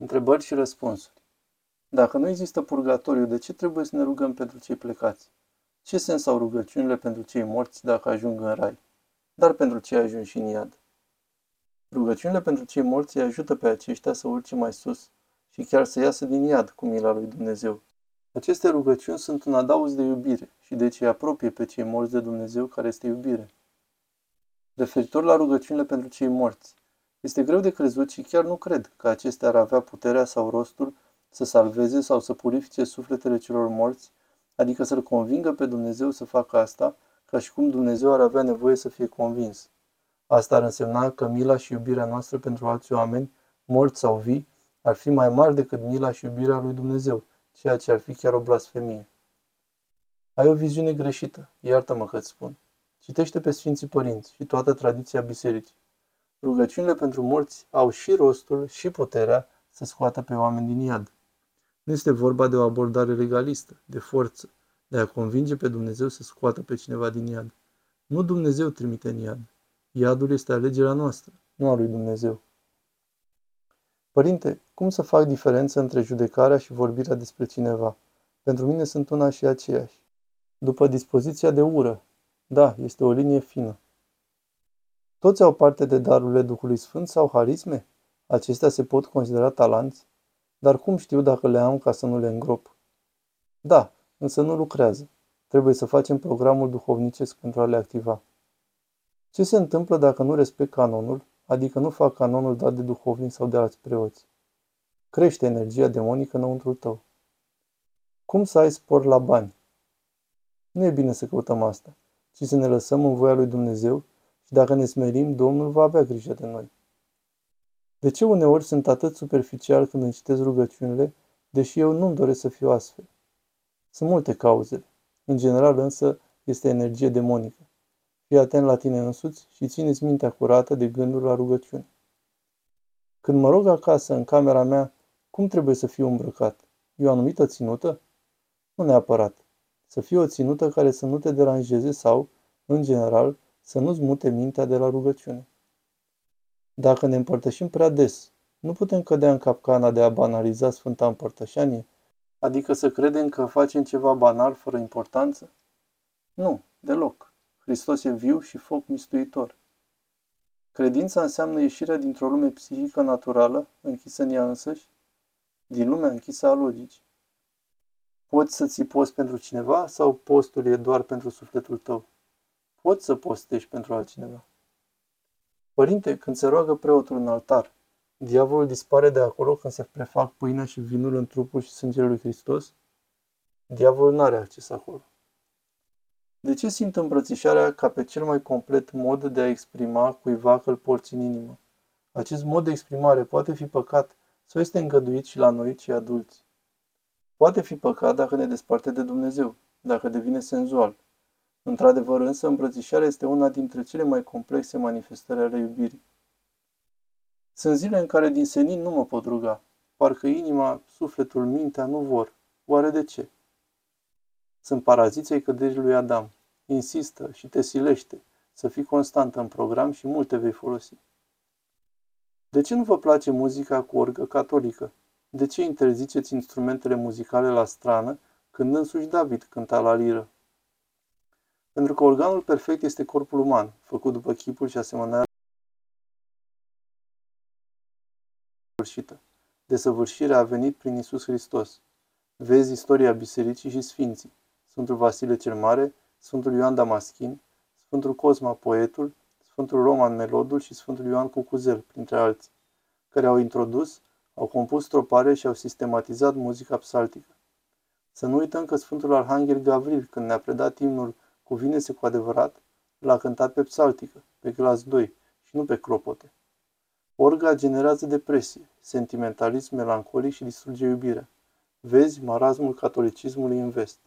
Întrebări și răspunsuri. Dacă nu există purgatoriu, de ce trebuie să ne rugăm pentru cei plecați? Ce sens au rugăciunile pentru cei morți dacă ajung în rai, dar pentru cei ajunși în iad? Rugăciunile pentru cei morți îi ajută pe aceștia să urce mai sus și chiar să iasă din iad cu mila lui Dumnezeu. Aceste rugăciuni sunt un adauz de iubire și deci îi apropie pe cei morți de Dumnezeu care este iubire. Referitor la rugăciunile pentru cei morți, este greu de crezut și chiar nu cred că acestea ar avea puterea sau rostul să salveze sau să purifice sufletele celor morți, adică să-L convingă pe Dumnezeu să facă asta, ca și cum Dumnezeu ar avea nevoie să fie convins. Asta ar însemna că mila și iubirea noastră pentru alți oameni, morți sau vii, ar fi mai mari decât mila și iubirea lui Dumnezeu, ceea ce ar fi chiar o blasfemie. Ai o viziune greșită, iartă-mă că-ți spun. Citește pe Sfinții Părinți și toată tradiția bisericii. Rugăciunile pentru morți au și rostul și puterea să scoată pe oameni din iad. Nu este vorba de o abordare legalistă, de forță, de a convinge pe Dumnezeu să scoată pe cineva din iad. Nu Dumnezeu trimite în iad. Iadul este alegerea noastră, nu a lui Dumnezeu. Părinte, cum să fac diferența între judecarea și vorbirea despre cineva? Pentru mine sunt una și aceeași. După dispoziția de ură. Da, este o linie fină. Toți au parte de darurile Duhului Sfânt sau harisme? Acestea se pot considera talanți? Dar cum știu dacă le am ca să nu le îngrop? Da, însă nu lucrează. Trebuie să facem programul duhovnicesc pentru a le activa. Ce se întâmplă dacă nu respect canonul, adică nu fac canonul dat de duhovnic sau de alți preoți? Crește energia demonică înăuntru tău. Cum să ai spor la bani? Nu e bine să căutăm asta, ci să ne lăsăm în voia lui Dumnezeu și dacă ne smerim, Domnul va avea grijă de noi. De ce uneori sunt atât superficial când îmi citesc rugăciunile, deși eu nu-mi doresc să fiu astfel? Sunt multe cauze. În general însă este energie demonică. Fii atent la tine însuți și țineți mintea curată de gânduri la rugăciune. Când mă rog acasă, în camera mea, cum trebuie să fiu îmbrăcat? E o anumită ținută? Nu neapărat. Să fie o ținută care să nu te deranjeze sau, în general, să nu-ți mute mintea de la rugăciune. Dacă ne împărtășim prea des, nu putem cădea în capcana de a banaliza Sfânta Împărtășanie, adică să credem că facem ceva banal fără importanță? Nu, deloc. Hristos e viu și foc mistuitor. Credința înseamnă ieșirea dintr-o lume psihică naturală, închisă în ea însăși, din lumea închisă a logicii. Poți să ți poți pentru cineva sau postul e doar pentru sufletul tău? Poți să postești pentru altcineva. Părinte, când se roagă preotul în altar, diavolul dispare de acolo când se prefac pâinea și vinul în trupul și sângele lui Hristos? Diavolul nu are acces acolo. De ce simt îmbrățișarea ca pe cel mai complet mod de a exprima cuiva că îl porți în inimă? Acest mod de exprimare poate fi păcat sau este îngăduit și la noi, cei adulți? Poate fi păcat dacă ne desparte de Dumnezeu, dacă devine senzual, Într-adevăr însă, îmbrățișarea este una dintre cele mai complexe manifestări ale iubirii. Sunt zile în care din senin nu mă pot ruga. Parcă inima, sufletul, mintea nu vor. Oare de ce? Sunt paraziții căderii lui Adam. Insistă și te silește să fii constantă în program și multe vei folosi. De ce nu vă place muzica cu orgă catolică? De ce interziceți instrumentele muzicale la strană când însuși David cânta la liră? Pentru că organul perfect este corpul uman, făcut după chipul și asemănarea săvârșită. Desăvârșirea a venit prin Isus Hristos. Vezi istoria bisericii și sfinții. Sfântul Vasile cel Mare, Sfântul Ioan Damaschin, Sfântul Cosma Poetul, Sfântul Roman Melodul și Sfântul Ioan Cucuzel, printre alții, care au introdus, au compus tropare și au sistematizat muzica psaltică. Să nu uităm că Sfântul Arhanghel Gavril, când ne-a predat imnul Cuvine-se cu adevărat, l-a cântat pe psaltică, pe glas 2 și nu pe clopote. Orga generează depresie, sentimentalism melancolic și distruge iubirea. Vezi marazmul catolicismului în vest.